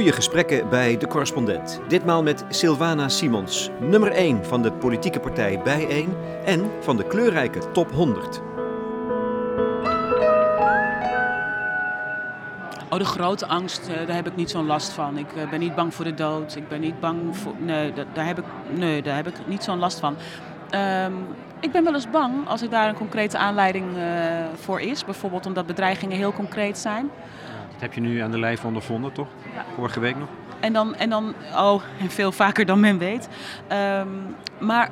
Goede gesprekken bij de correspondent. Ditmaal met Sylvana Simons, nummer 1 van de politieke partij Bijeen en van de kleurrijke Top 100. Oh, de grote angst, eh, daar heb ik niet zo'n last van. Ik eh, ben niet bang voor de dood. Ik ben niet bang voor. Nee, da- daar heb ik, nee, daar heb ik niet zo'n last van. Ehm, ik ben wel eens bang als ik daar een concrete aanleiding eh, voor is. Bijvoorbeeld omdat bedreigingen heel concreet zijn. Dat heb je nu aan de lijf ondervonden, toch? Ja. Vorige week nog? En dan, en dan, oh, en veel vaker dan men weet. Ehm, maar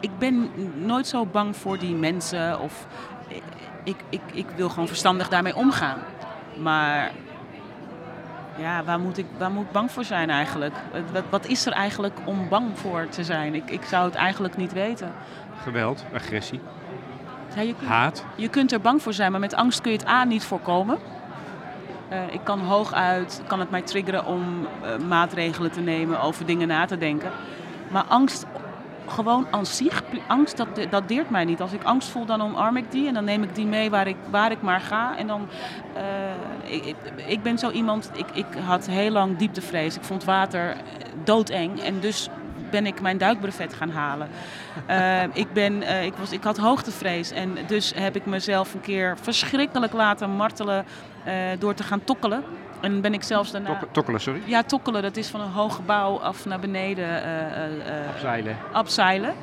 ik ben nooit zo bang voor die mensen. Of ik, ik, ik, ik wil gewoon verstandig daarmee omgaan. Maar ja, waar moet ik, waar moet ik bang voor zijn eigenlijk? Wat, wat is er eigenlijk om bang voor te zijn? Ik, ik zou het eigenlijk niet weten. Geweld, agressie, Ja, je, kunt, haat. je kunt er bang voor zijn, maar met angst kun je het A niet voorkomen. Eh, ik kan hooguit, kan het mij triggeren om eh, maatregelen te nemen, over dingen na te denken. Maar angst, gewoon aan zich, angst dat, dat deert mij niet. Als ik angst voel, dan omarm ik die en dan neem ik die mee waar ik, waar ik maar ga. En dan, eh, ik, ik, ben zo iemand, ik, ik had heel lang dieptevrees. Ik vond water doodeng en dus ben ik mijn duikbrevet gaan halen. Eh, ik, ben, eh, ik, was, ik had hoogtevrees en dus heb ik mezelf een keer verschrikkelijk laten martelen eh, door te gaan tokkelen. En ben ik zelfs daarna... Tok- tokkelen, sorry. Ja, tokkelen, dat is van een hoog gebouw af naar beneden eh, eh, eh, Zeilen.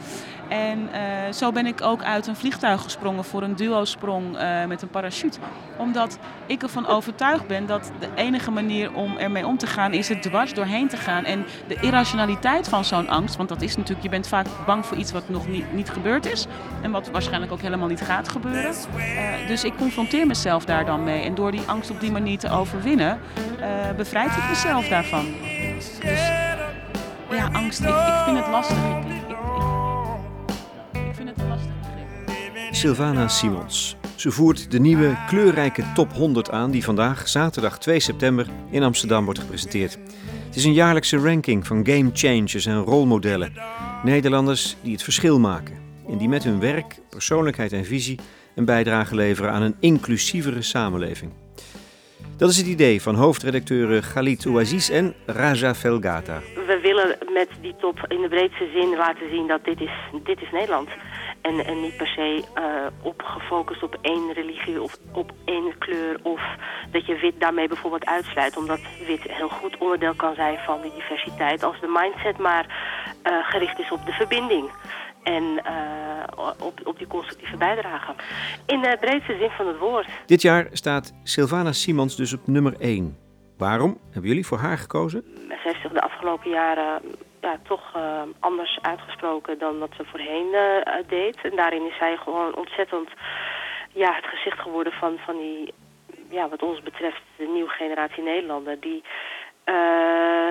En eh, zo ben ik ook uit een vliegtuig gesprongen voor een duo-sprong eh, met een parachute. Omdat ik ervan overtuigd ben dat de enige manier om ermee om te gaan is er dwars doorheen te gaan. En de irrationaliteit van zo'n angst, want dat is natuurlijk, je bent vaak bang voor iets wat nog niet, niet gebeurd is. En wat waarschijnlijk ook helemaal niet gaat gebeuren. Eh, dus ik confronteer mezelf daar dan mee. En door die angst op die manier te overwinnen, bevrijd ik mezelf daarvan. Dus ja, angst, ik, ik vind het lastig. Sylvana Simons. Ze voert de nieuwe kleurrijke Top 100 aan die vandaag, zaterdag 2 september, in Amsterdam wordt gepresenteerd. Het is een jaarlijkse ranking van game changers en rolmodellen. Nederlanders die het verschil maken en die met hun werk, persoonlijkheid en visie een bijdrage leveren aan een inclusievere samenleving. Dat is het idee van hoofdredacteuren Galit Ouaziz en Raja Felgata. we willen met die top in de breedste zin laten zien dat dit is, dit is Nederland. En, en niet per se eh, op gefocust op één religie of op één kleur. Of dat je wit daarmee bijvoorbeeld uitsluit. Omdat wit heel goed onderdeel kan zijn van die diversiteit. Als de mindset maar eh, gericht is op de verbinding. En eh, op, op die constructieve bijdrage. In de breedste zin van het woord. Dit jaar staat Sylvana Simons dus op nummer 1. Waarom hebben jullie voor haar gekozen? Zij heeft zich de afgelopen jaren ja, toch eh, anders uitgesproken dan wat ze voorheen eh, deed. En daarin is zij gewoon ontzettend ja, het gezicht geworden van, van die, ja, wat ons betreft, de nieuwe generatie Nederlander. Die eh,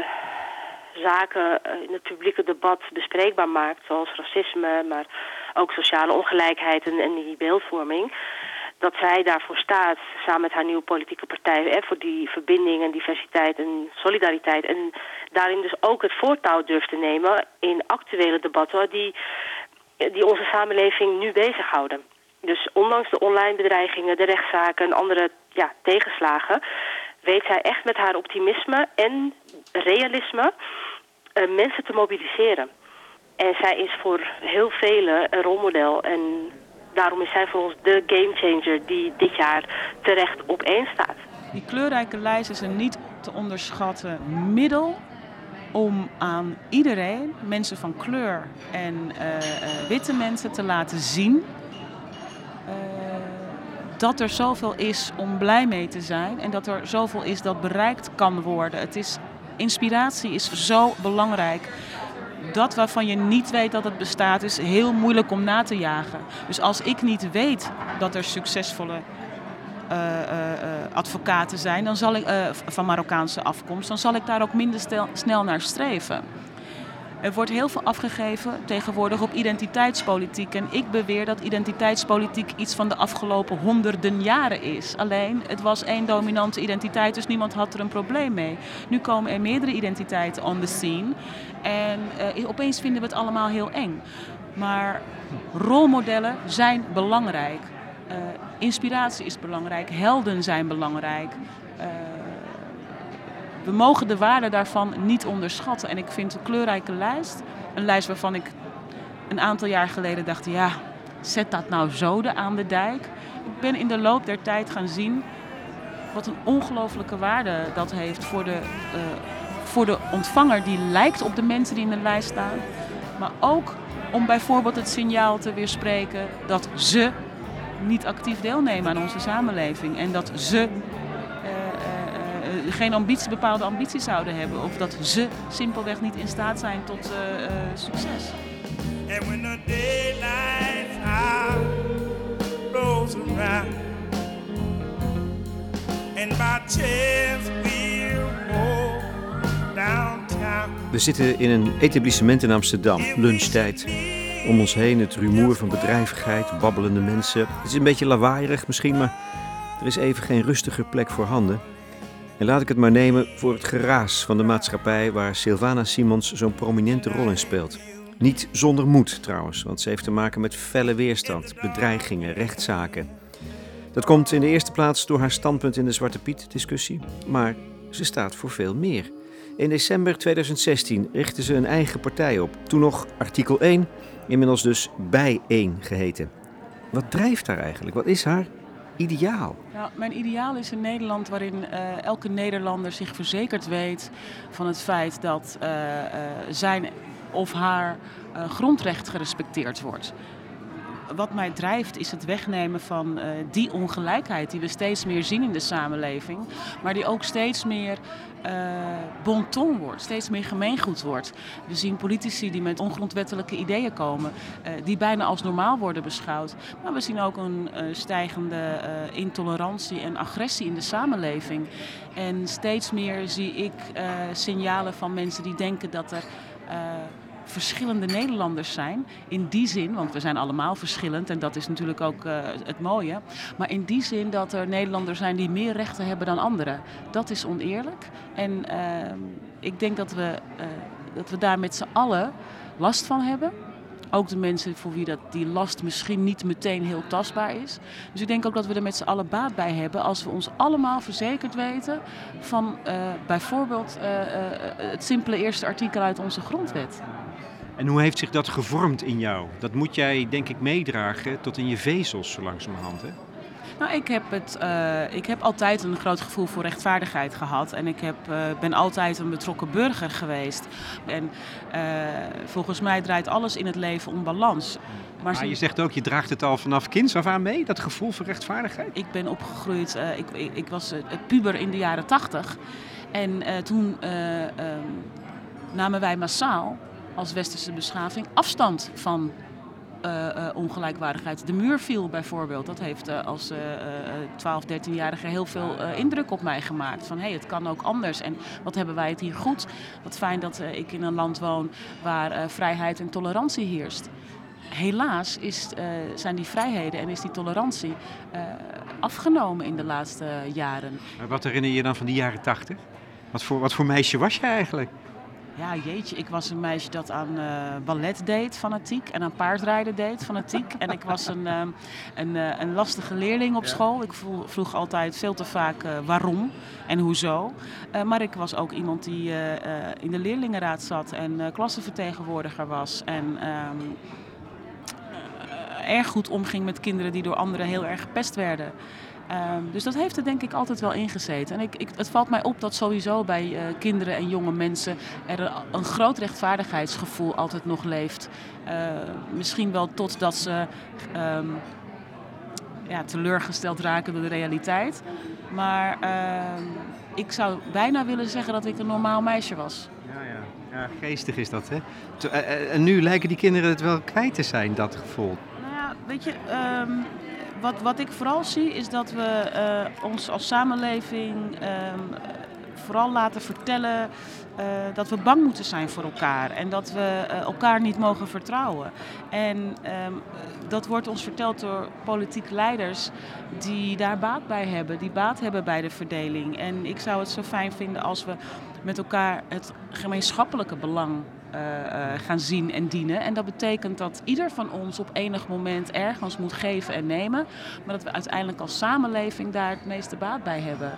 zaken eh, in het publieke debat bespreekbaar maakt, zoals racisme, maar ook sociale ongelijkheid en, en die beeldvorming dat zij daarvoor staat, samen met haar nieuwe politieke partij, hè, voor die verbinding en diversiteit en solidariteit. En daarin dus ook het voortouw durft te nemen in actuele debatten die, die onze samenleving nu bezighouden. Dus ondanks de online bedreigingen, de rechtszaken en andere ja, tegenslagen, weet zij echt met haar optimisme en realisme eh, mensen te mobiliseren. En zij is voor heel velen een rolmodel en daarom is zij voor ons de gamechanger die dit jaar terecht op één staat. Die kleurrijke lijst is een niet te onderschatten middel om aan iedereen, mensen van kleur en eh, eh, witte mensen, te laten zien eh, dat er zoveel is om blij mee te zijn en dat er zoveel is dat bereikt kan worden. Het is, inspiratie is zo belangrijk. Dat waarvan je niet weet dat het bestaat, is heel moeilijk om na te jagen. Dus als ik niet weet dat er succesvolle advocaten zijn dan zal ik, eh, van Marokkaanse afkomst, dan zal ik daar ook minder snel naar streven. Er wordt heel veel afgegeven tegenwoordig op identiteitspolitiek. En ik beweer dat identiteitspolitiek iets van de afgelopen honderden jaren is. Alleen, het was één dominante identiteit, dus niemand had er een probleem mee. Nu komen er meerdere identiteiten on the scene. En eh, opeens vinden we het allemaal heel eng. Maar rolmodellen zijn belangrijk. Eh, inspiratie is belangrijk. Helden zijn belangrijk. Eh, we mogen de waarde daarvan niet onderschatten. En ik vind een kleurrijke lijst, een lijst waarvan ik een aantal jaar geleden dacht, ja, zet dat nou zoden aan de dijk. Ik ben in de loop der tijd gaan zien wat een ongelofelijke waarde dat heeft voor de, uh, voor de ontvanger die lijkt op de mensen die in de lijst staan. Maar ook om bijvoorbeeld het signaal te weerspreken dat ze niet actief deelnemen aan onze samenleving. En dat ze uh, uh, geen ambitie, bepaalde ambities zouden hebben. Of dat ze simpelweg niet in staat zijn tot succes. And when the daylight rolls around And by chance we'll downtown We zitten in een etablissement in Amsterdam, lunchtijd. Om ons heen het rumoer van bedrijvigheid, babbelende mensen. Het is een beetje lawaaierig misschien, maar er is even geen rustiger plek voor handen. En laat ik het maar nemen voor het geraas van de maatschappij waar Sylvana Simons zo'n prominente rol in speelt. Niet zonder moed trouwens, want ze heeft te maken met felle weerstand, bedreigingen, rechtszaken. Dat komt in de eerste plaats door haar standpunt in de Zwarte Piet-discussie, maar ze staat voor veel meer. In december 2016 richtte ze een eigen partij op, toen nog artikel 1, inmiddels dus bij 1 geheten. Wat drijft haar eigenlijk? Wat is haar ideaal? Mijn ideaal is een Nederland waarin uh, elke Nederlander zich verzekerd weet van het feit dat uh, uh, zijn of haar grondrecht gerespecteerd wordt wat mij drijft is het wegnemen van uh, die ongelijkheid die we steeds meer zien in de samenleving. Maar die ook steeds meer uh, bon ton wordt, steeds meer gemeengoed wordt. We zien politici die met ongrondwettelijke ideeën komen, uh, die bijna als normaal worden beschouwd. Maar we zien ook een stijgende intolerantie en agressie in de samenleving. En steeds meer zie ik signalen van mensen die denken dat er verschillende Nederlanders zijn. In die zin, want we zijn allemaal verschillend en dat is natuurlijk ook uh, het mooie. Maar in die zin dat er Nederlanders zijn die meer rechten hebben dan anderen. Dat is oneerlijk. En uh, ik denk dat we, uh, dat we daar met z'n allen last van hebben. Ook de mensen voor wie dat, die last misschien niet meteen heel tastbaar is. Dus ik denk ook dat we er met z'n allen baat bij hebben als we ons allemaal verzekerd weten van uh, bijvoorbeeld het simpele eerste artikel uit onze grondwet. En hoe heeft zich dat gevormd in jou? Dat moet jij denk ik meedragen tot in je vezels zo langzamerhand hè? Nou, ik heb, het, uh, ik heb altijd een groot gevoel voor rechtvaardigheid gehad. En ik heb, uh, ben altijd een betrokken burger geweest. En uh, volgens mij draait alles in het leven om balans. Maar, maar je zegt ook, je draagt het al vanaf kinds af aan mee, dat gevoel voor rechtvaardigheid? Ik ben opgegroeid, ik, ik, ik, was puber in de jaren tachtig. En toen um, namen wij massaal als westerse beschaving afstand van uh, uh, ongelijkwaardigheid. De muur viel bijvoorbeeld. Dat heeft uh, als 12, 13-jarige heel veel indruk op mij gemaakt. Van hé, hey, het kan ook anders. En wat hebben wij het hier goed? Wat fijn dat ik in een land woon waar vrijheid en tolerantie heerst. Helaas is, zijn die vrijheden en is die tolerantie afgenomen in de laatste jaren. Wat herinner je dan van die jaren 80? Wat voor, wat voor meisje was je eigenlijk? Ja, jeetje, ik was een meisje dat aan uh, ballet deed, fanatiek. En aan paardrijden deed, fanatiek. en ik was een, uh, een, uh, een, lastige leerling op school. Ik vroeg altijd veel te vaak waarom en hoezo. maar ik was ook iemand die in de leerlingenraad zat en klassenvertegenwoordiger was. En ehm, erg goed omging met kinderen die door anderen heel erg gepest werden. Um, dus dat heeft er denk ik altijd wel ingezeten. En ik, ik, het valt mij op dat sowieso bij uh, kinderen en jonge mensen er een groot rechtvaardigheidsgevoel altijd nog leeft. Uh, misschien wel totdat ze um, ja, teleurgesteld raken door de realiteit. Maar uh, ik zou bijna willen zeggen dat ik een normaal meisje was. Ja, ja. ja geestig is dat, hè? Eh, en nu lijken die kinderen het wel kwijt te zijn, dat gevoel. Nou ja, weet je... Um, wat, wat ik vooral zie is dat we uh, ons als samenleving um, vooral laten vertellen uh, dat we bang moeten zijn voor elkaar en dat we uh, elkaar niet mogen vertrouwen. En um, dat wordt ons verteld door politieke leiders die daar baat bij hebben, die baat hebben bij de verdeling. En ik zou het zo fijn vinden als we met elkaar het gemeenschappelijke belang gaan zien en dienen. En dat betekent dat ieder van ons op enig moment ergens moet geven en nemen. Maar dat we uiteindelijk als samenleving daar het meeste baat bij hebben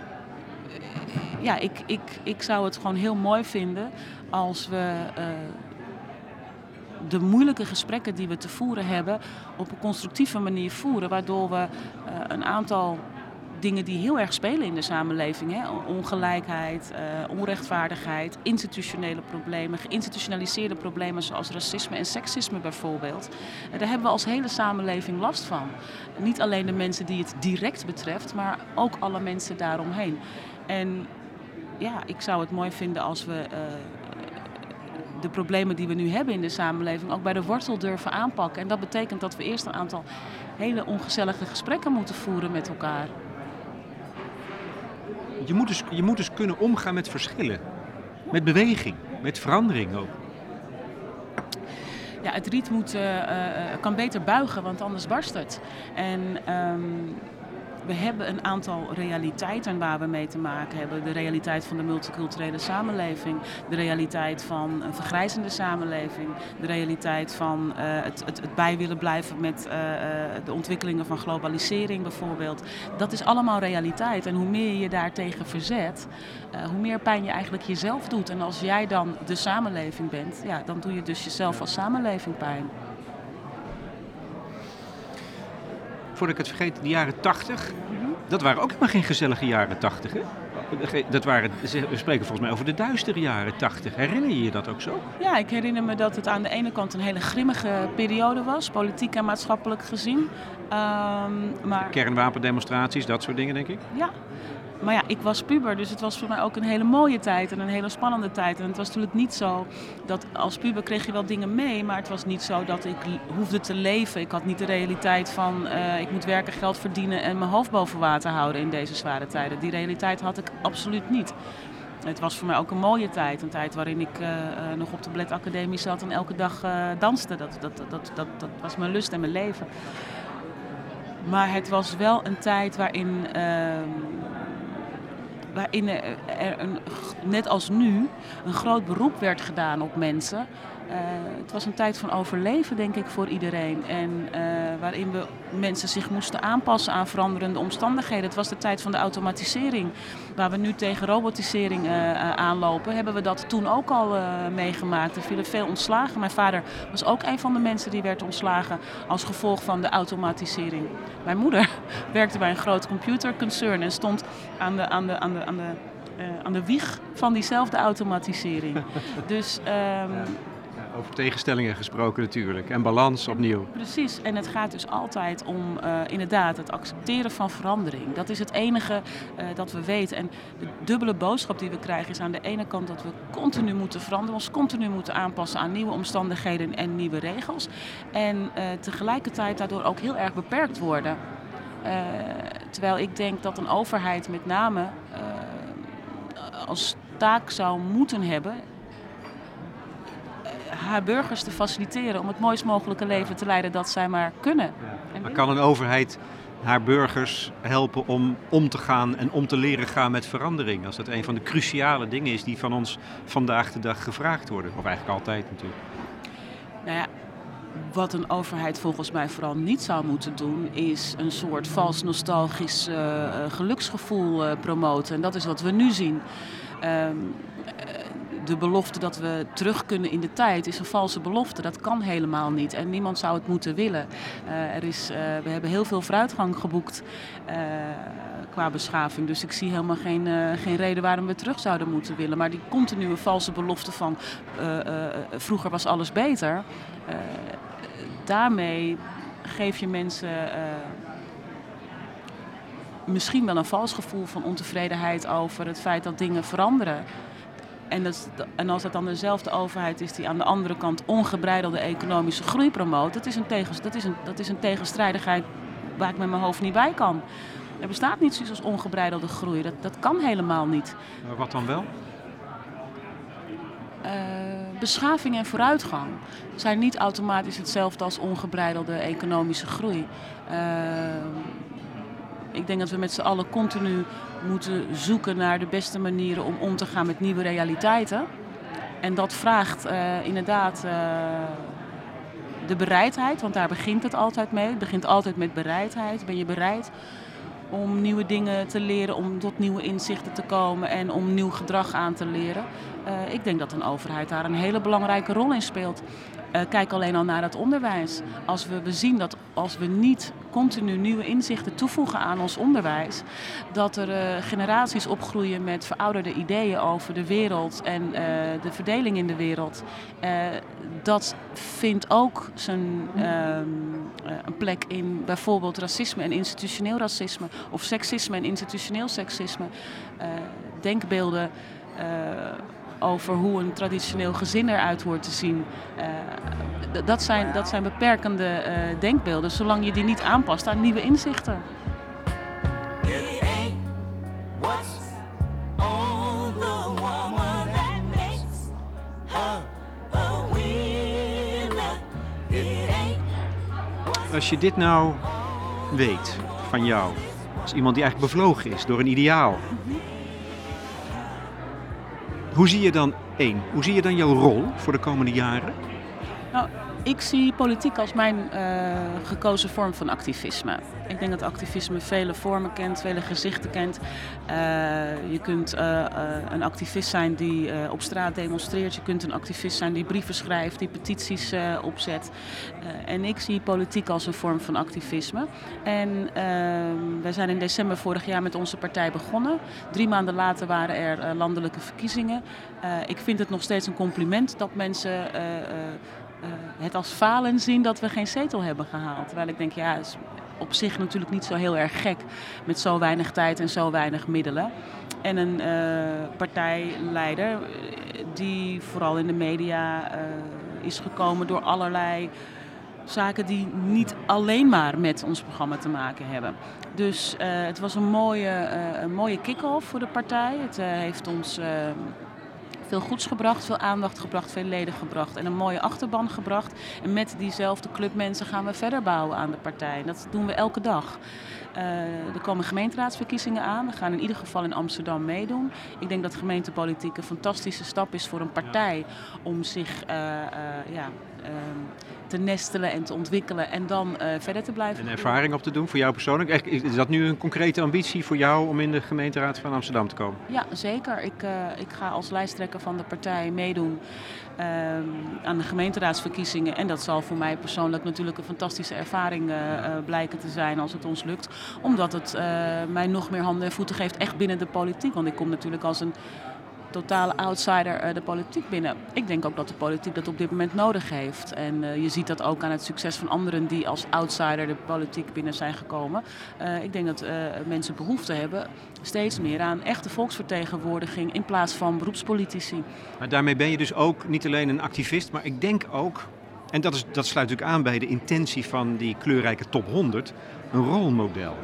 ja, ik, ik, ik zou het gewoon heel mooi vinden als we de moeilijke gesprekken die we te voeren hebben op een constructieve manier voeren. Waardoor we een aantal dingen die heel erg spelen in de samenleving. Hè? Ongelijkheid, uh, onrechtvaardigheid, institutionele problemen, geïnstitutionaliseerde problemen zoals racisme en seksisme bijvoorbeeld. En daar hebben we als hele samenleving last van. Niet alleen de mensen die het direct betreft, maar ook alle mensen daaromheen. En ja, ik zou het mooi vinden als we uh, de problemen die we nu hebben in de samenleving ook bij de wortel durven aanpakken. En dat betekent dat we eerst een aantal hele ongezellige gesprekken moeten voeren met elkaar je moet, dus, je moet dus kunnen omgaan met verschillen. Met beweging, met verandering ook. Ja, het riet moet, uh, kan beter buigen, want anders barst het. En um, we hebben een aantal realiteiten waar we mee te maken hebben. De realiteit van de multiculturele samenleving, de realiteit van een vergrijzende samenleving, de realiteit van uh, het, het, het, bij willen blijven met uh, de ontwikkelingen van globalisering bijvoorbeeld. Dat is allemaal realiteit. En hoe meer je je daartegen verzet, uh, hoe meer pijn je eigenlijk jezelf doet. En als jij dan de samenleving bent, ja, dan doe je dus jezelf als samenleving pijn. Voordat ik het vergeet, de jaren 80. Dat waren ook helemaal geen gezellige jaren 80. Hè? Dat waren, we spreken volgens mij over de duistere jaren 80. Herinner je je dat ook zo? Ja, ik herinner me dat het aan de ene kant een hele grimmige periode was, politiek en maatschappelijk gezien. Um, maar... Kernwapendemonstraties, dat soort dingen, denk ik? Ja, maar ja, ik was puber, dus het was voor mij ook een hele mooie tijd en een hele spannende tijd. En het was natuurlijk niet zo dat als puber kreeg je wel dingen mee, maar het was niet zo dat ik hoefde te leven. Ik had niet de realiteit van uh, ik moet werken, geld verdienen en mijn hoofd boven water houden in deze zware tijden. Die realiteit had ik absoluut niet. Het was voor mij ook een mooie tijd. Een tijd waarin ik uh, nog op de Bled Academie zat en elke dag danste. Dat, dat, dat, dat, dat was mijn lust en mijn leven. Maar het was wel een tijd waarin ehm, waarin er net als nu een groot beroep werd gedaan op mensen uh, het was een tijd van overleven, denk ik, voor iedereen. En uh, waarin we mensen zich moesten aanpassen aan veranderende omstandigheden. Het was de tijd van de automatisering. Waar we nu tegen robotisering uh, aanlopen, hebben we dat toen ook al meegemaakt. Er vielen veel ontslagen. Mijn vader was ook een van de mensen die werd ontslagen als gevolg van de automatisering. Mijn moeder werkte bij een groot computerconcern en stond aan de, aan de, aan de, aan de, aan de wieg van diezelfde automatisering. Dus. Um, over tegenstellingen gesproken natuurlijk en balans opnieuw. Precies, en het gaat dus altijd om uh, inderdaad het accepteren van verandering. Dat is het enige uh, dat we weten. En de dubbele boodschap die we krijgen is aan de ene kant dat we continu moeten veranderen, ons continu moeten aanpassen aan nieuwe omstandigheden en nieuwe regels. En uh, tegelijkertijd daardoor ook heel erg beperkt worden. terwijl ik denk dat een overheid met name als taak zou moeten hebben haar burgers te faciliteren om het mooist mogelijke leven te leiden dat zij maar kunnen. Ja. Maar kan een overheid haar burgers helpen om om te gaan en om te leren gaan met verandering? Als dat een van de cruciale dingen is die van ons vandaag de dag gevraagd worden. Of eigenlijk altijd natuurlijk. Nou ja, wat een overheid volgens mij vooral niet zou moeten doen, is een soort vals nostalgisch uh, geluksgevoel uh, promoten. En dat is wat we nu zien. Um, de belofte dat we terug kunnen in de tijd is een valse belofte. Dat kan helemaal niet en niemand zou het moeten willen. Uh, er is, uh, we hebben heel veel vooruitgang geboekt uh, qua beschaving. Dus ik zie helemaal geen, geen reden waarom we terug zouden moeten willen. Maar die continue valse belofte van vroeger was alles beter. daarmee geef je mensen misschien wel een vals gevoel van ontevredenheid over het feit dat dingen veranderen. En, dat, en als het dan dezelfde overheid is die aan de andere kant ongebreidelde economische groei promoot, dat is een, tegens, dat is een, dat is een tegenstrijdigheid waar ik met mijn hoofd niet bij kan. Er bestaat niet zoiets als ongebreidelde groei. Dat, dat kan helemaal niet. Maar wat dan wel? Uh, beschaving en vooruitgang zijn niet automatisch hetzelfde als ongebreidelde economische groei. Uh, ik denk dat we met z'n allen continu moeten zoeken naar de beste manieren om om te gaan met nieuwe realiteiten. En dat vraagt uh, inderdaad uh, de bereidheid, want daar begint het altijd mee. Het begint altijd met bereidheid. Ben je bereid om nieuwe dingen te leren, om tot nieuwe inzichten te komen en om nieuw gedrag aan te leren. Uh, ik denk dat een overheid daar een hele belangrijke rol in speelt. Uh, kijk alleen al naar het onderwijs. Als we, zien dat als we niet continu nieuwe inzichten toevoegen aan ons onderwijs, dat er uh, generaties opgroeien met verouderde ideeën over de wereld en de verdeling in de wereld. Dat vindt ook zijn een plek in bijvoorbeeld racisme en institutioneel racisme, of seksisme en institutioneel seksisme. denkbeelden over hoe een traditioneel gezin eruit hoort te zien. Dat, zijn, dat zijn beperkende denkbeelden, zolang je die niet aanpast aan nieuwe inzichten. Als je dit nou weet van jou, als iemand die eigenlijk bevlogen is door een ideaal. Hoe zie je dan één? Hoe zie je dan jouw rol voor de komende jaren? Nou, ik zie politiek als mijn uh, gekozen vorm van activisme. Ik denk dat activisme vele vormen kent, vele gezichten kent. Uh, je kunt uh, een activist zijn die op straat demonstreert. Je kunt een activist zijn die brieven schrijft, die petities opzet. en ik zie politiek als een vorm van activisme. En ehm, wij zijn in december vorig jaar met onze partij begonnen. Drie maanden later waren er landelijke verkiezingen. ik vind het nog steeds een compliment dat mensen het als falen zien dat we geen zetel hebben gehaald. Terwijl ik denk, ja, is op zich natuurlijk niet zo heel erg gek met zo weinig tijd en zo weinig middelen. En een uh, partijleider die vooral in de media is gekomen door allerlei zaken die niet alleen maar met ons programma te maken hebben. Dus het was een mooie, een mooie kick-off voor de partij. Het heeft ons veel goeds gebracht, veel aandacht gebracht, veel leden gebracht en een mooie achterban gebracht. En met diezelfde club mensen gaan we verder bouwen aan de partij. En dat doen we elke dag. Uh, er komen gemeenteraadsverkiezingen aan. We gaan in ieder geval in Amsterdam meedoen. Ik denk dat gemeentepolitiek een fantastische stap is voor een partij om zich uh, uh, ja, te nestelen en te ontwikkelen en dan verder te blijven. Een ervaring op te doen voor jou persoonlijk. Is dat nu een concrete ambitie voor jou om in de gemeenteraad van Amsterdam te komen? Ja, zeker. Ik, ik ga als lijsttrekker van de partij meedoen aan de gemeenteraadsverkiezingen. En dat zal voor mij persoonlijk natuurlijk een fantastische ervaring blijken te zijn als het ons lukt omdat het mij nog meer handen en voeten geeft echt binnen de politiek. Want ik kom natuurlijk als een totale outsider uh, de politiek binnen. Ik denk ook dat de politiek dat op dit moment nodig heeft. En uh, je ziet dat ook aan het succes van anderen die als outsider de politiek binnen zijn gekomen. Uh, ik denk dat mensen behoefte hebben steeds meer aan echte volksvertegenwoordiging in plaats van beroepspolitici. Daarmee ben je dus ook niet alleen een activist, maar ik denk ook en dat, is, dat sluit natuurlijk aan bij de intentie van die kleurrijke top 100, een rolmodel.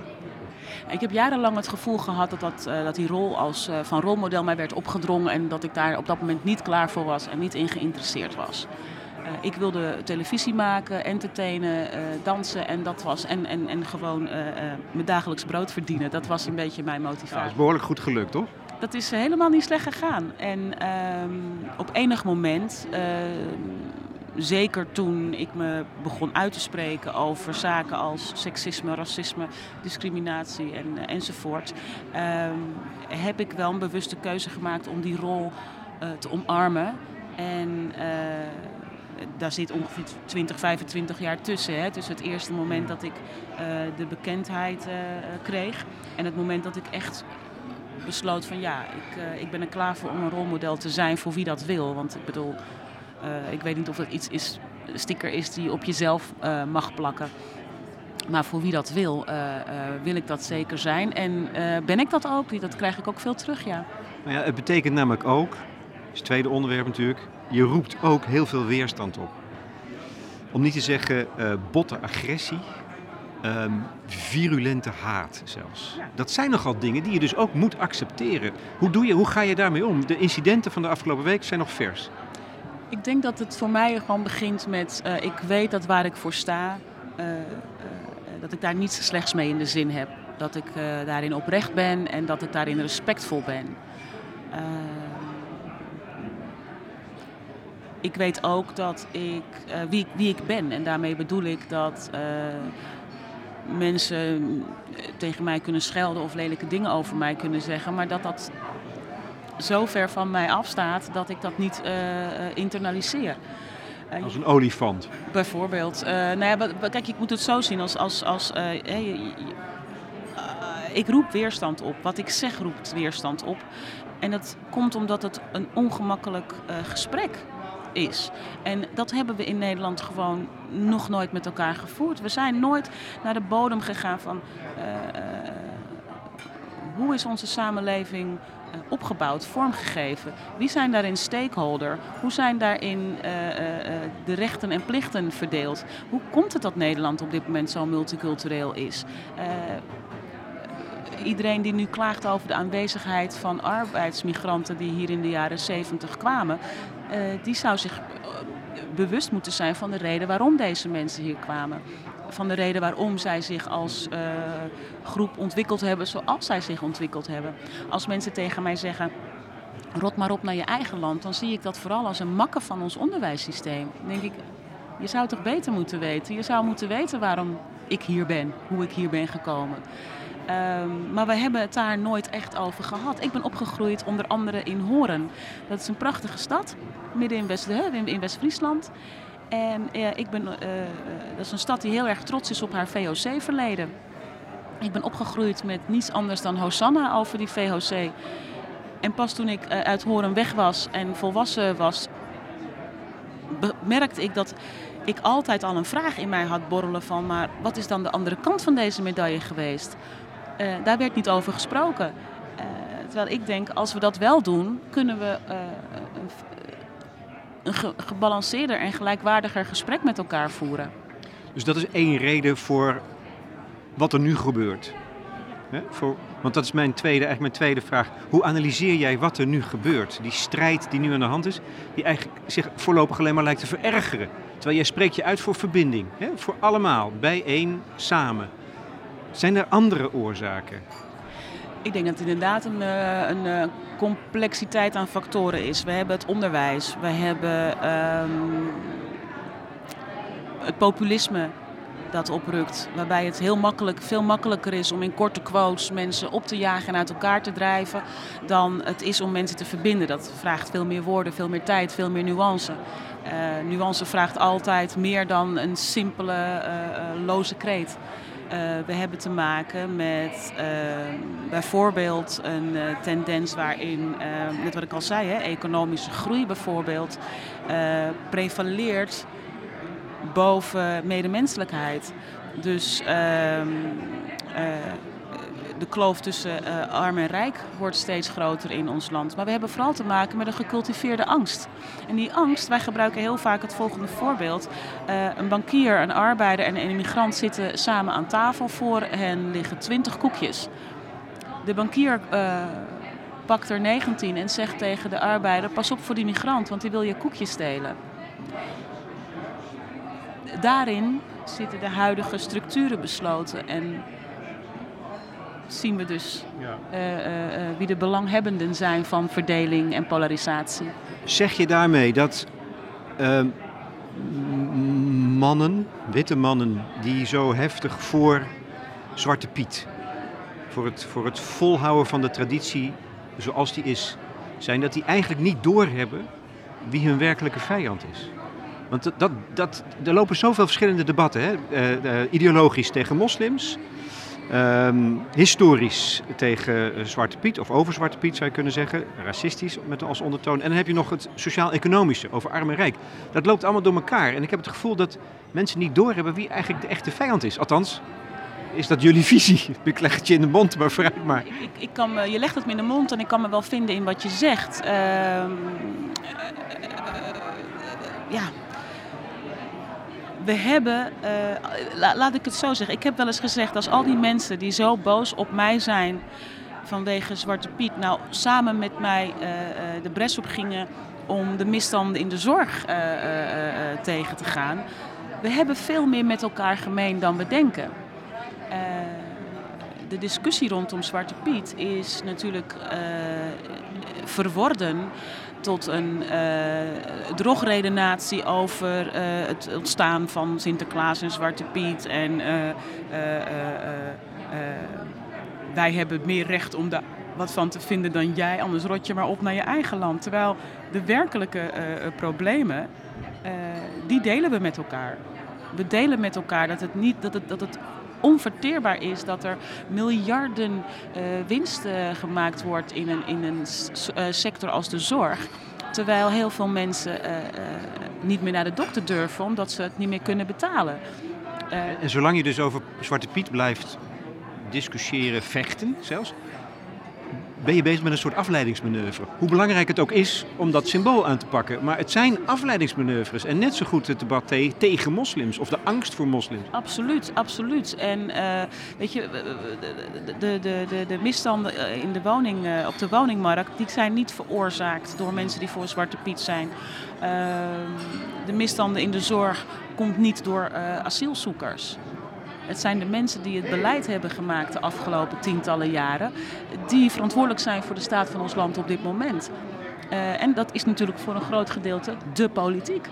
Ik heb jarenlang het gevoel gehad dat, dat, uh, dat die rol als, uh, van rolmodel mij werd opgedrongen en dat ik daar op dat moment niet klaar voor was en niet in geïnteresseerd was. Uh, ik wilde televisie maken, entertainen, dansen en dat was. En, en, en gewoon mijn dagelijks brood verdienen. Dat was een beetje mijn motivatie. Ja, dat is behoorlijk goed gelukt, toch? Dat is helemaal niet slecht gegaan. En ehm, op enig moment zeker toen ik me begon uit te spreken over zaken als seksisme, racisme, discriminatie en, uh, enzovoort, um, heb ik wel een bewuste keuze gemaakt om die rol uh, te omarmen. En uh, daar zit ongeveer 20, 25 jaar tussen. Hè? Tussen het eerste moment dat ik de bekendheid kreeg en het moment dat ik echt besloot van ja, ik, ik ben er klaar voor om een rolmodel te zijn voor wie dat wil. Want ik bedoel, uh, ik weet niet of dat iets is, sticker is die je op jezelf uh, mag plakken. Maar voor wie dat wil, uh, wil ik dat zeker zijn. En ben ik dat ook? Dat krijg ik ook veel terug, ja. Nou ja het betekent namelijk ook, dat is het tweede onderwerp natuurlijk, je roept ook heel veel weerstand op. Om niet te zeggen botte agressie, um, virulente haat zelfs. Ja. Dat zijn nogal dingen die je dus ook moet accepteren. Hoe, doe je, hoe ga je daarmee om? De incidenten van de afgelopen week zijn nog vers. Ik denk dat het voor mij gewoon begint met, uh, ik weet dat waar ik voor sta, uh, uh, dat ik daar niets slechts mee in de zin heb. Dat ik daarin oprecht ben en dat ik daarin respectvol ben. ik weet ook dat ik, wie, wie ik ben en daarmee bedoel ik dat mensen tegen mij kunnen schelden of lelijke dingen over mij kunnen zeggen. Maar dat dat zo ver van mij afstaat dat ik dat niet internaliseer. Als een olifant. Bijvoorbeeld. Nou ja, kijk, ik moet het zo zien als. als, als ik roep weerstand op. Wat ik zeg roept weerstand op. En dat komt omdat het een ongemakkelijk uh, gesprek is. En dat hebben we in Nederland gewoon nog nooit met elkaar gevoerd. We zijn nooit naar de bodem gegaan van hoe is onze samenleving eh, opgebouwd, vormgegeven? Wie zijn daarin stakeholder? Hoe zijn daarin uh, uh, de rechten en plichten verdeeld? Hoe komt het dat Nederland op dit moment zo multicultureel is? iedereen die nu klaagt over de aanwezigheid van arbeidsmigranten die hier in de jaren 70 kwamen, die zou zich bewust moeten zijn van de reden waarom deze mensen hier kwamen van de reden waarom zij zich als uh, groep ontwikkeld hebben zoals zij zich ontwikkeld hebben. Als mensen tegen mij zeggen, rot maar op naar je eigen land, dan zie ik dat vooral als een makke van ons onderwijssysteem. Denk ik, je zou toch beter moeten weten. Je zou moeten weten waarom ik hier ben, hoe ik hier ben gekomen. Um, maar we hebben het daar nooit echt over gehad. Ik ben opgegroeid onder andere in Horen. Dat is een prachtige stad, midden in West-Friesland. West en ik ben, uh, dat is een stad die heel erg trots is op haar VOC-verleden. Ik ben opgegroeid met niets anders dan Hosanna over die VOC. En pas toen ik uit Horen weg was en volwassen was, merkte ik dat ik altijd al een vraag in mij had borrelen van... maar wat is dan de andere kant van deze medaille geweest? Daar werd niet over gesproken. terwijl ik denk, als we dat wel doen, kunnen we een gebalanceerder en gelijkwaardiger gesprek met elkaar voeren. Dus dat is één reden voor wat er nu gebeurt. voor, want dat is mijn tweede, eigenlijk mijn tweede vraag. Hoe analyseer jij wat er nu gebeurt? Die strijd die nu aan de hand is, die eigenlijk zich voorlopig alleen maar lijkt te verergeren. Terwijl jij spreekt je uit voor verbinding. Voor allemaal, bijeen, samen. Zijn er andere oorzaken? Ik denk dat het inderdaad een, eh, een eh, complexiteit aan factoren is. We hebben het onderwijs, we hebben um, het populisme dat oprukt. Waarbij het heel makkelijk, veel makkelijker is om in korte quotes mensen op te jagen en uit elkaar te drijven. Dan het is om mensen te verbinden. Dat vraagt veel meer woorden, veel meer tijd, veel meer nuance. Uh, nuance vraagt altijd meer dan een simpele, uh, loze kreet. Uh, we hebben te maken met uh, bijvoorbeeld een uh, tendens waarin, net wat ik al zei, hè, economische groei bijvoorbeeld, prevaleert boven medemenselijkheid. Dus ehm, de kloof tussen uh, arm en rijk wordt steeds groter in ons land. Maar we hebben vooral te maken met een gecultiveerde angst. En die angst, wij gebruiken heel vaak het volgende voorbeeld. Uh, een bankier, een arbeider en een immigrant zitten samen aan tafel. Voor hen liggen 20 koekjes. De bankier uh, pakt er 19 en zegt tegen de arbeider: Pas op voor die migrant, want die wil je koekjes stelen. Daarin zitten de huidige structuren besloten. En zien we dus ja. uh, uh, wie de belanghebbenden zijn van verdeling en polarisatie. Zeg je daarmee dat ehm, mannen, witte mannen, die zo heftig voor Zwarte Piet, voor het, voor het volhouden van de traditie zoals die is, zijn, dat die eigenlijk niet doorhebben wie hun werkelijke vijand is? Want dat, dat, er lopen zoveel verschillende debatten. Hè? Uh, ideologisch tegen moslims, Um, historisch tegen eh, Zwarte Piet, of over Zwarte Piet zou je kunnen zeggen, racistisch met als ondertoon. En dan heb je nog het sociaal-economische over arm en rijk. Dat loopt allemaal door elkaar. En ik heb het gevoel dat mensen niet doorhebben wie eigenlijk de echte vijand is. Althans, is dat jullie visie? Ik leg het je in de mond, maar vooruit maar. Ik, ik kan me, je legt het me in de mond en ik kan me wel vinden in wat je zegt. Uh, ja, we hebben, uh, laat ik het zo zeggen, ik heb wel eens gezegd, als al die mensen die zo boos op mij zijn vanwege Zwarte Piet, nou samen met mij uh, de bres op gingen om de misstanden in de zorg tegen te gaan, we hebben veel meer met elkaar gemeen dan we denken. de discussie rondom Zwarte Piet is natuurlijk verworden tot een uh, drogredenatie over uh, het ontstaan van Sinterklaas en Zwarte Piet. En uh, wij hebben meer recht om daar wat van te vinden dan jij, anders rot je maar op naar je eigen land. Terwijl de werkelijke problemen, die delen we met elkaar. We delen met elkaar dat het, niet, dat het, dat het onverteerbaar is dat er miljarden uh, winst uh, gemaakt wordt in een, in een uh, sector als de zorg. Terwijl heel veel mensen niet meer naar de dokter durven omdat ze het niet meer kunnen betalen. en zolang je dus over Zwarte Piet blijft discussiëren, vechten zelfs, ben je bezig met een soort afleidingsmanoeuvre. Hoe belangrijk het ook is om dat symbool aan te pakken. Maar het zijn afleidingsmanoeuvres. En net zo goed het debat tegen moslims of de angst voor moslims. Absoluut, absoluut. En uh, weet je, de, de, de, de misstanden eh, in de woning, uh, op de woningmarkt, die zijn niet veroorzaakt door mensen die voor Zwarte Piet zijn. Uh, de misstanden in de zorg komt niet door asielzoekers. Het zijn de mensen die het beleid hebben gemaakt de afgelopen tientallen jaren, die verantwoordelijk zijn voor de staat van ons land op dit moment. Uh, en dat is natuurlijk voor een groot gedeelte de politiek.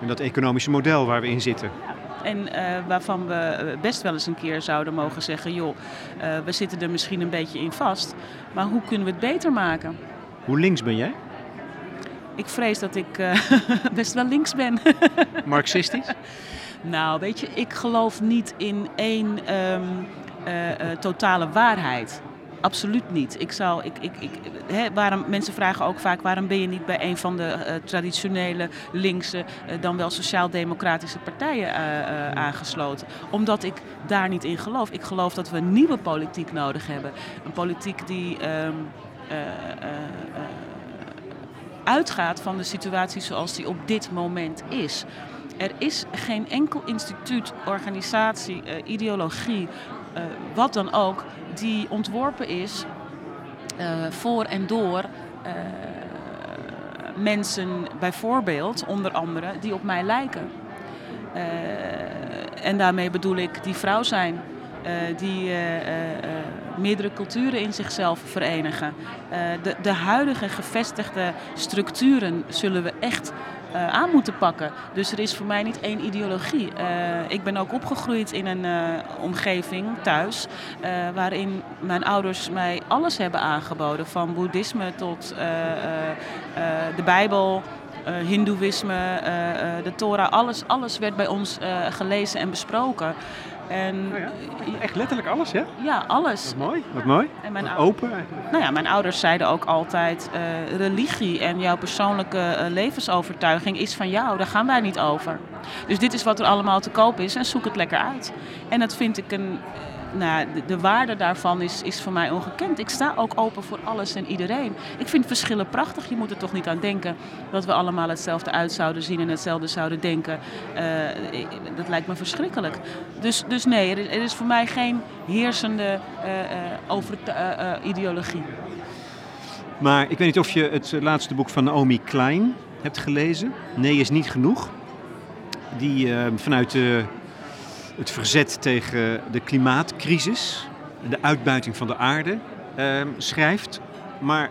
En dat economische model waar we in zitten. En uh, waarvan we best wel eens een keer zouden mogen zeggen: joh, uh, we zitten er misschien een beetje in vast, maar hoe kunnen we het beter maken? Hoe links ben jij? Ik vrees dat ik best wel links ben. Marxistisch? Nou, weet je, ik geloof niet in één um, uh, uh, totale waarheid. Absoluut niet. Ik zou, ik, ik, ik, waarom, mensen vragen ook vaak waarom ben je niet bij een van de uh, traditionele linkse, dan wel sociaal-democratische partijen aangesloten. Omdat ik daar niet in geloof. Ik geloof dat we een nieuwe politiek nodig hebben. Een politiek die. Um, uitgaat van de situatie zoals die op dit moment is. Er is geen enkel instituut, organisatie, uh, ideologie, uh, wat dan ook, die ontworpen is uh, voor en door mensen, bijvoorbeeld, onder andere, die op mij lijken. en daarmee bedoel ik die vrouw zijn, die meerdere culturen in zichzelf verenigen. de, de huidige gevestigde structuren zullen we echt uh, aan moeten pakken. Dus er is voor mij niet één ideologie. Uh, ik ben ook opgegroeid in een uh, omgeving thuis waarin mijn ouders mij alles hebben aangeboden. Van boeddhisme tot de Bijbel. Hindoeïsme, de Torah, alles, alles werd bij ons gelezen en besproken. En, oh ja, echt letterlijk alles, hè? Ja, alles. Wat mooi, wat mooi. En mijn wat open eigenlijk. Nou ja, mijn ouders zeiden ook altijd, uh, religie en jouw persoonlijke uh, levensovertuiging is van jou, daar gaan wij niet over. Dus dit is wat er allemaal te koop is en zoek het lekker uit. En dat vind ik een, nou, de, de, waarde daarvan is, is voor mij ongekend. Ik sta ook open voor alles en iedereen. Ik vind verschillen prachtig. Je moet er toch niet aan denken dat we allemaal hetzelfde uit zouden zien en hetzelfde zouden denken. Uh, dat lijkt me verschrikkelijk. Dus, dus nee, er, is voor mij geen heersende uh, over, ideologie. Maar ik weet niet of je het laatste boek van Naomi Klein hebt gelezen. Nee is niet genoeg. Die vanuit de het verzet tegen de klimaatcrisis, de uitbuiting van de aarde, uh, schrijft. Maar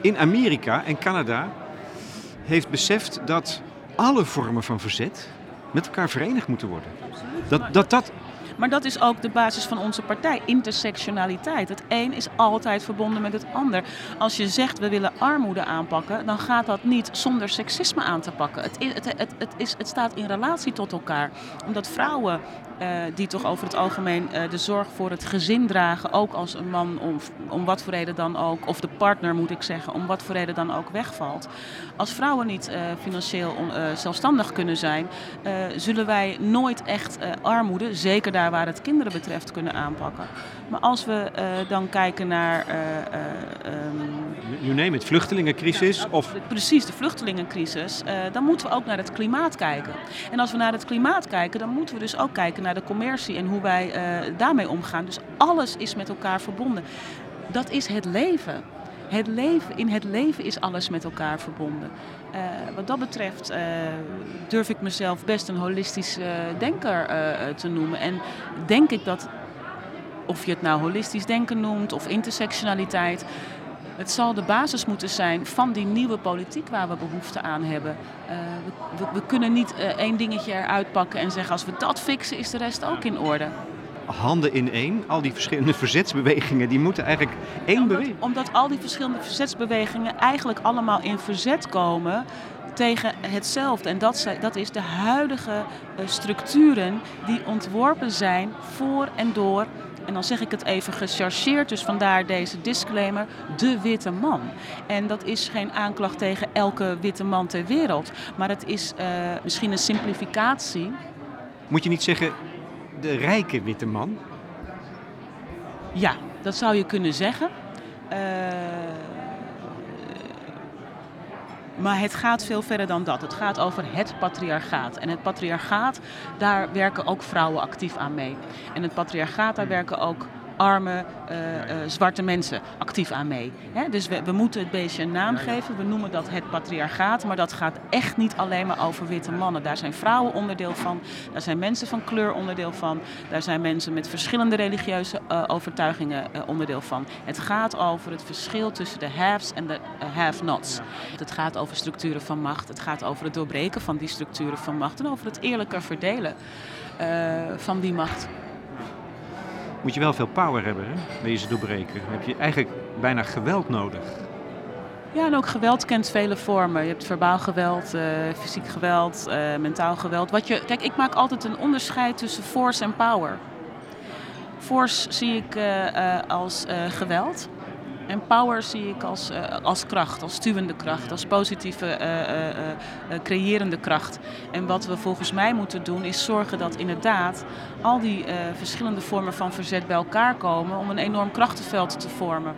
in Amerika en Canada heeft beseft dat alle vormen van verzet met elkaar verenigd moeten worden. Dat, dat, dat, maar dat is ook de basis van onze partij, intersectionaliteit. Het een is altijd verbonden met het ander. Als je zegt we willen armoede aanpakken, dan gaat dat niet zonder seksisme aan te pakken. Het, is, het, het, het, is, het staat in relatie tot elkaar. Omdat vrouwen uh, die toch over het algemeen uh, de zorg voor het gezin dragen, ook als een man om, om wat voor reden dan ook, of de partner moet ik zeggen, om wat voor reden dan ook wegvalt. Als vrouwen niet uh, financieel zelfstandig kunnen zijn, zullen wij nooit echt armoede, zeker daar waar het kinderen betreft, kunnen aanpakken. Maar als we dan kijken naar. Um, you name it, vluchtelingencrisis? Of... Precies, de vluchtelingencrisis. dan moeten we ook naar het klimaat kijken. En als we naar het klimaat kijken, dan moeten we dus ook kijken naar de commercie en hoe wij uh, daarmee omgaan. Dus alles is met elkaar verbonden. Dat is het leven. Het leven. In het leven is alles met elkaar verbonden. Uh, wat dat betreft uh, durf ik mezelf best een holistisch denker te noemen. En denk ik dat, of je het nou holistisch denken noemt of intersectionaliteit, Het zal de basis moeten zijn van die nieuwe politiek waar we behoefte aan hebben. We, we, kunnen niet één dingetje eruit pakken en zeggen als we dat fixen is de rest ook in orde. Handen in één, al die verschillende verzetsbewegingen, die moeten eigenlijk één omdat, beweging. Omdat al die verschillende verzetsbewegingen eigenlijk allemaal in verzet komen tegen hetzelfde. En dat, dat is de huidige uh, structuren die ontworpen zijn voor en door en dan zeg ik het even gechargeerd, dus vandaar deze disclaimer, de witte man. En dat is geen aanklacht tegen elke witte man ter wereld, maar het is uh, misschien een simplificatie. Moet je niet zeggen de rijke witte man? Ja, dat zou je kunnen zeggen. Uh, maar het gaat veel verder dan dat. Het gaat over het patriarchaat. En het patriarchaat, daar werken ook vrouwen actief aan mee. En het patriarchaat, daar werken ook arme, uh, uh, zwarte mensen actief aan mee. Hè? Dus we, we, moeten het beestje een naam geven. We noemen dat het patriarchaat. Maar dat gaat echt niet alleen maar over witte mannen. Daar zijn vrouwen onderdeel van. Daar zijn mensen van kleur onderdeel van. Daar zijn mensen met verschillende religieuze uh, overtuigingen onderdeel van. Het gaat over het verschil tussen de haves en de have-nots. Het gaat over structuren van macht. Het gaat over het doorbreken van die structuren van macht. En over het eerlijker verdelen van die macht moet je wel veel power hebben, hè? wil je ze doorbreken. Dan heb je eigenlijk bijna geweld nodig. Ja, en ook geweld kent vele vormen. Je hebt verbaal geweld, uh, fysiek geweld, uh, mentaal geweld. Wat je, kijk, ik maak altijd een onderscheid tussen force en power. Force zie ik uh, als geweld. En power zie ik als, uh, als kracht, als stuwende kracht, als positieve, uh, uh, creërende kracht. En wat we volgens mij moeten doen is zorgen dat inderdaad al die verschillende vormen van verzet bij elkaar komen om een enorm krachtenveld te vormen.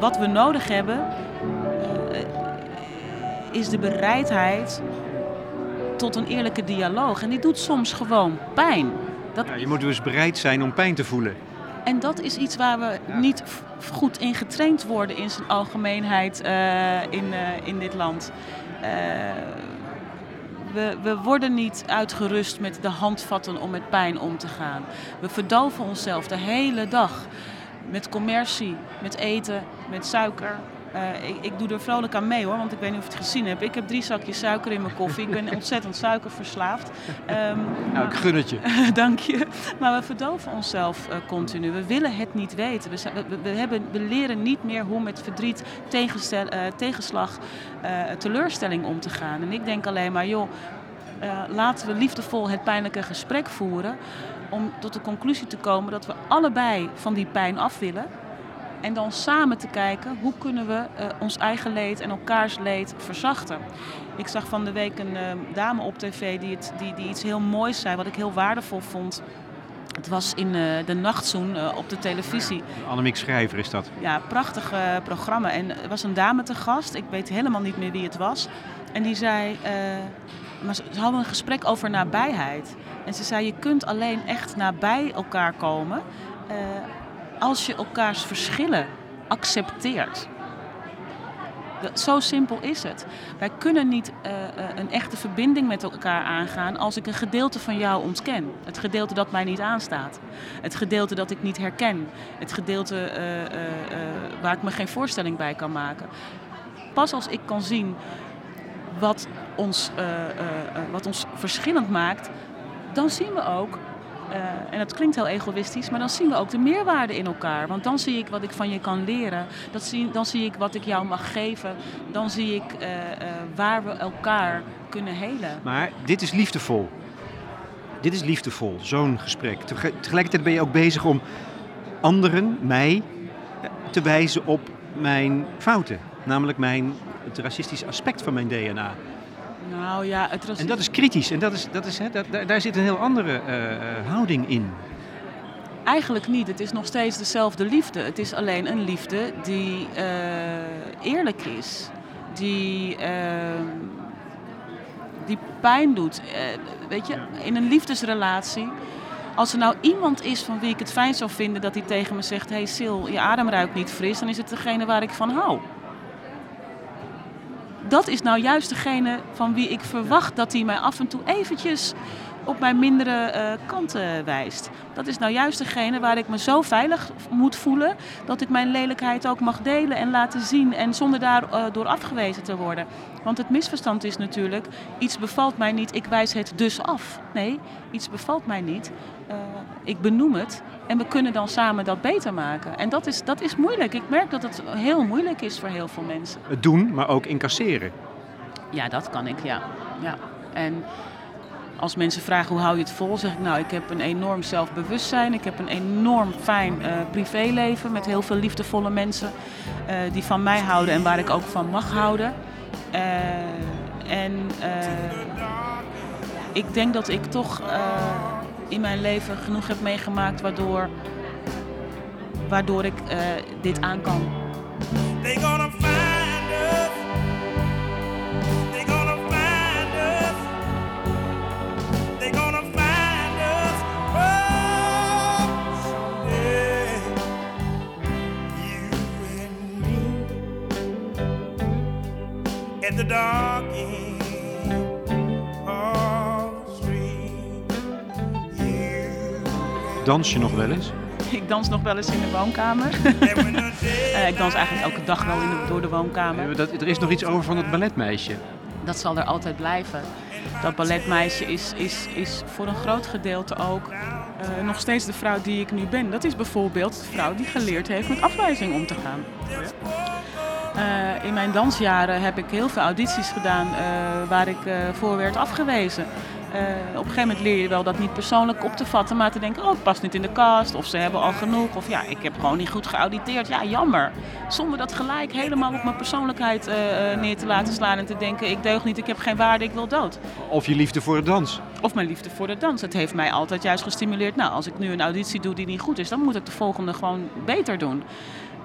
Wat we nodig hebben is de bereidheid tot een eerlijke dialoog. En die doet soms gewoon pijn. Dat... Ja, je moet dus bereid zijn om pijn te voelen. En dat is iets waar we ja. niet goed in getraind worden in zijn algemeenheid uh, in, uh, in dit land. Uh, we, we, worden niet uitgerust met de handvatten om met pijn om te gaan. We verdoven onszelf de hele dag met commercie, met eten, met suiker, uh, ik, ik, doe er vrolijk aan mee hoor, want ik weet niet of je het gezien hebt. Ik heb drie zakjes suiker in mijn koffie. Ik ben ontzettend suikerverslaafd. Um, nou, ik gun het je. Dank je. Maar we verdoven onszelf uh, continu. We willen het niet weten. We, we, we, hebben, we leren niet meer hoe met verdriet, uh, tegenslag, teleurstelling om te gaan. En ik denk alleen maar, joh, laten we liefdevol het pijnlijke gesprek voeren. Om tot de conclusie te komen dat we allebei van die pijn af willen. En dan samen te kijken hoe kunnen we uh, ons eigen leed en elkaars leed verzachten. Ik zag van de week een uh, dame op tv die, het, die, die iets heel moois zei, wat ik heel waardevol vond. Het was in uh, de nachtzoen op de televisie. Annemiek Schrijver is dat. Ja, prachtig programma. En er was een dame te gast, ik weet helemaal niet meer wie het was. En die zei, maar ze hadden een gesprek over nabijheid. En ze zei, je kunt alleen echt nabij elkaar komen als je elkaars verschillen accepteert. Dat, zo simpel is het. Wij kunnen niet uh, uh, een echte verbinding met elkaar aangaan als ik een gedeelte van jou ontken. Het gedeelte dat mij niet aanstaat. Het gedeelte dat ik niet herken. Het gedeelte uh, waar ik me geen voorstelling bij kan maken. Pas als ik kan zien wat ons, wat ons verschillend maakt, dan zien we ook uh, en dat klinkt heel egoïstisch, maar dan zien we ook de meerwaarde in elkaar. Want dan zie ik wat ik van je kan leren. Dat zie, dan zie ik wat ik jou mag geven. Dan zie ik uh, uh, waar we elkaar kunnen helen. Maar dit is liefdevol. Dit is liefdevol, zo'n gesprek. Tegelijkertijd ben je ook bezig om anderen, mij, te wijzen op mijn fouten. Namelijk mijn, het racistische aspect van mijn DNA. Nou ja, het En dat is kritisch en dat is, dat is, hè, dat, daar, daar zit een heel andere uh, houding in. Eigenlijk niet. Het is nog steeds dezelfde liefde. Het is alleen een liefde die uh, eerlijk is. Die, uh, die pijn doet. weet je, in een liefdesrelatie. Als er nou iemand is van wie ik het fijn zou vinden dat hij tegen me zegt: Hé hey Sil, je adem ruikt niet fris, dan is het degene waar ik van hou. Dat is nou juist degene van wie ik verwacht dat hij mij af en toe eventjes op mijn mindere uh, kanten wijst. Dat is nou juist degene waar ik me zo veilig moet voelen dat ik mijn lelijkheid ook mag delen en laten zien en zonder daardoor uh, door afgewezen te worden. Want het misverstand is natuurlijk, iets bevalt mij niet, ik wijs het dus af. Nee, iets bevalt mij niet, uh, ik benoem het en we kunnen dan samen dat beter maken. En dat is, dat is moeilijk. Ik merk dat het heel moeilijk is voor heel veel mensen. Het doen, maar ook incasseren. Ja, dat kan ik, ja. ja. En als mensen vragen hoe hou je het vol, zeg ik nou, ik heb een enorm zelfbewustzijn. Ik heb een enorm fijn uh, privéleven met heel veel liefdevolle mensen uh, die van mij houden en waar ik ook van mag houden. Uh, en ik denk dat ik toch in mijn leven genoeg heb meegemaakt waardoor, waardoor ik dit aan kan. Dark. Dans je nog wel eens? Ik dans nog wel eens in de woonkamer. uh, ik dans eigenlijk elke dag wel in de, door de woonkamer. Dat, er is nog iets over van het balletmeisje. Dat zal er altijd blijven. Dat balletmeisje is, is, is voor een groot gedeelte ook uh, nog steeds de vrouw die ik nu ben. Dat is bijvoorbeeld de vrouw die geleerd heeft met afwijzing om te gaan. Uh, in mijn dansjaren heb ik heel veel audities gedaan uh, waar ik uh, voor werd afgewezen. op een gegeven moment leer je wel dat niet persoonlijk op te vatten, maar te denken, oh, ik pas niet in de cast, of ze hebben al genoeg, of ja, ik heb gewoon niet goed geauditeerd. Ja, jammer. Zonder dat gelijk helemaal op mijn persoonlijkheid neer te laten slaan en te denken, ik deug niet, ik heb geen waarde, ik wil dood. Of je liefde voor de dans. Of mijn liefde voor de dans. Het heeft mij altijd juist gestimuleerd, nou, als ik nu een auditie doe die niet goed is, dan moet ik de volgende gewoon beter doen.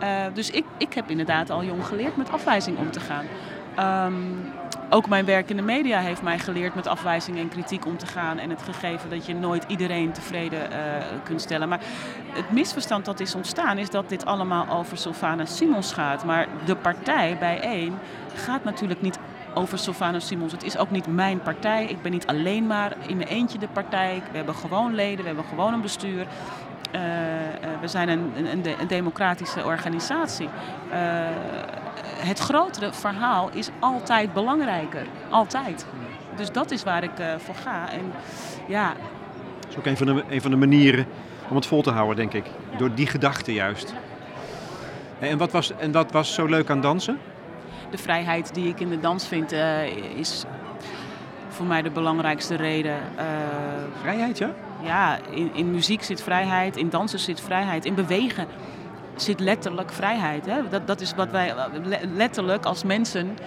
Uh, dus ik, ik heb inderdaad al jong geleerd met afwijzing om te gaan. Um, ook mijn werk in de media heeft mij geleerd met afwijzing en kritiek om te gaan. En het gegeven dat je nooit iedereen tevreden uh, kunt stellen. Maar het misverstand dat is ontstaan is dat dit allemaal over Sylvana Simons gaat. Maar de partij bij één gaat natuurlijk niet over Sylvana Simons. Het is ook niet mijn partij. Ik ben niet alleen maar in mijn eentje de partij. We hebben gewoon leden, we hebben gewoon een bestuur. Uh, uh, we zijn een, een, een democratische organisatie. Uh, het grotere verhaal is altijd belangrijker. Altijd. Dus dat is waar ik voor ga. En ja. Dat is ook een van, de, een van de manieren om het vol te houden, denk ik. Door die gedachte juist. En wat was, en wat was zo leuk aan dansen? De vrijheid die ik in de dans vind is voor mij de belangrijkste reden. Vrijheid, ja? Ja, in, in muziek zit vrijheid, in dansen zit vrijheid, in bewegen zit letterlijk vrijheid. Hè? Dat, dat is wat wij letterlijk als mensen,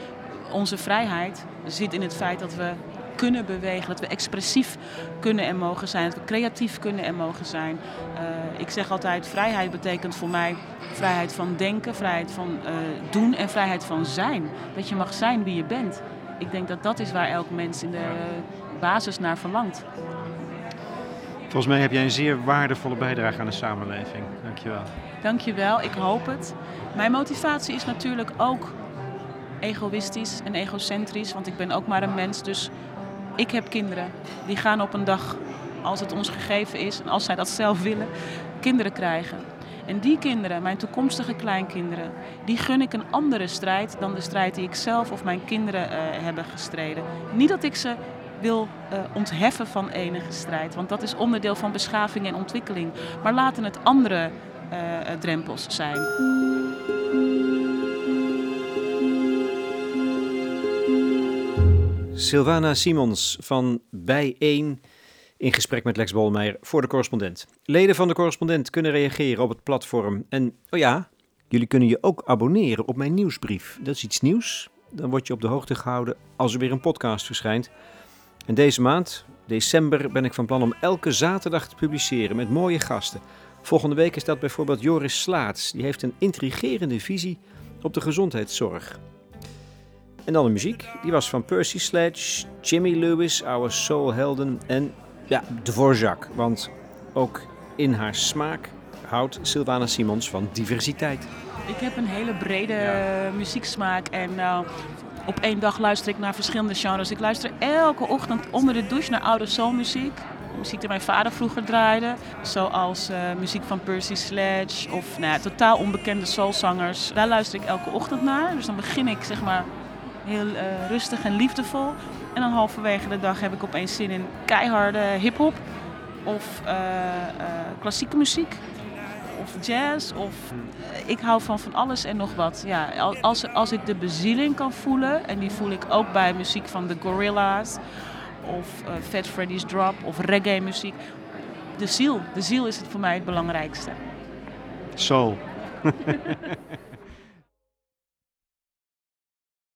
onze vrijheid zit in het feit dat we kunnen bewegen, dat we expressief kunnen en mogen zijn, dat we creatief kunnen en mogen zijn. Uh, ik zeg altijd, vrijheid betekent voor mij vrijheid van denken, vrijheid van uh, doen en vrijheid van zijn. Dat je mag zijn wie je bent. Ik denk dat dat is waar elk mens in de basis naar verlangt. Volgens mij heb jij een zeer waardevolle bijdrage aan de samenleving. Dankjewel. Dankjewel, ik hoop het. Mijn motivatie is natuurlijk ook egoïstisch en egocentrisch, want ik ben ook maar een mens. Dus ik heb kinderen. Die gaan op een dag, als het ons gegeven is en als zij dat zelf willen, kinderen krijgen. En die kinderen, mijn toekomstige kleinkinderen, die gun ik een andere strijd dan de strijd die ik zelf of mijn kinderen uh, hebben gestreden. Niet dat ik ze wil uh, ontheffen van enige strijd. Want dat is onderdeel van beschaving en ontwikkeling. Maar laten het andere uh, drempels zijn. Sylvana Simons van Bij1 in gesprek met Lex Bolmeijer voor de correspondent. Leden van de correspondent kunnen reageren op het platform. En oh ja, jullie kunnen je ook abonneren op mijn nieuwsbrief. Dat is iets nieuws. Dan word je op de hoogte gehouden als er weer een podcast verschijnt. En deze maand, december, ben ik van plan om elke zaterdag te publiceren met mooie gasten. Volgende week is dat bijvoorbeeld Joris Slaats. Die heeft een intrigerende visie op de gezondheidszorg. En dan de muziek. Die was van Percy Sledge, Jimmy Lewis, Our Soul Helden en ja, Dvorak. Want ook in haar smaak houdt Sylvana Simons van diversiteit. Ik heb een hele brede ja. muzieksmaak en uh, op één dag luister ik naar verschillende genres. Ik luister elke ochtend onder de douche naar oude soulmuziek. Muziek die mijn vader vroeger draaide. Zoals uh, muziek van Percy Sledge of nou ja, totaal onbekende soulzangers. Daar luister ik elke ochtend naar. Dus dan begin ik zeg maar heel uh, rustig en liefdevol. En dan halverwege de dag heb ik opeens zin in keiharde hip-hop of uh, klassieke muziek of jazz. Of, ik hou van van alles en nog wat. Ja, als, als ik de bezieling kan voelen, en die voel ik ook bij muziek van de Gorilla's of uh, Fat Freddy's Drop of reggae muziek. De ziel, de ziel is het voor mij het belangrijkste. Soul.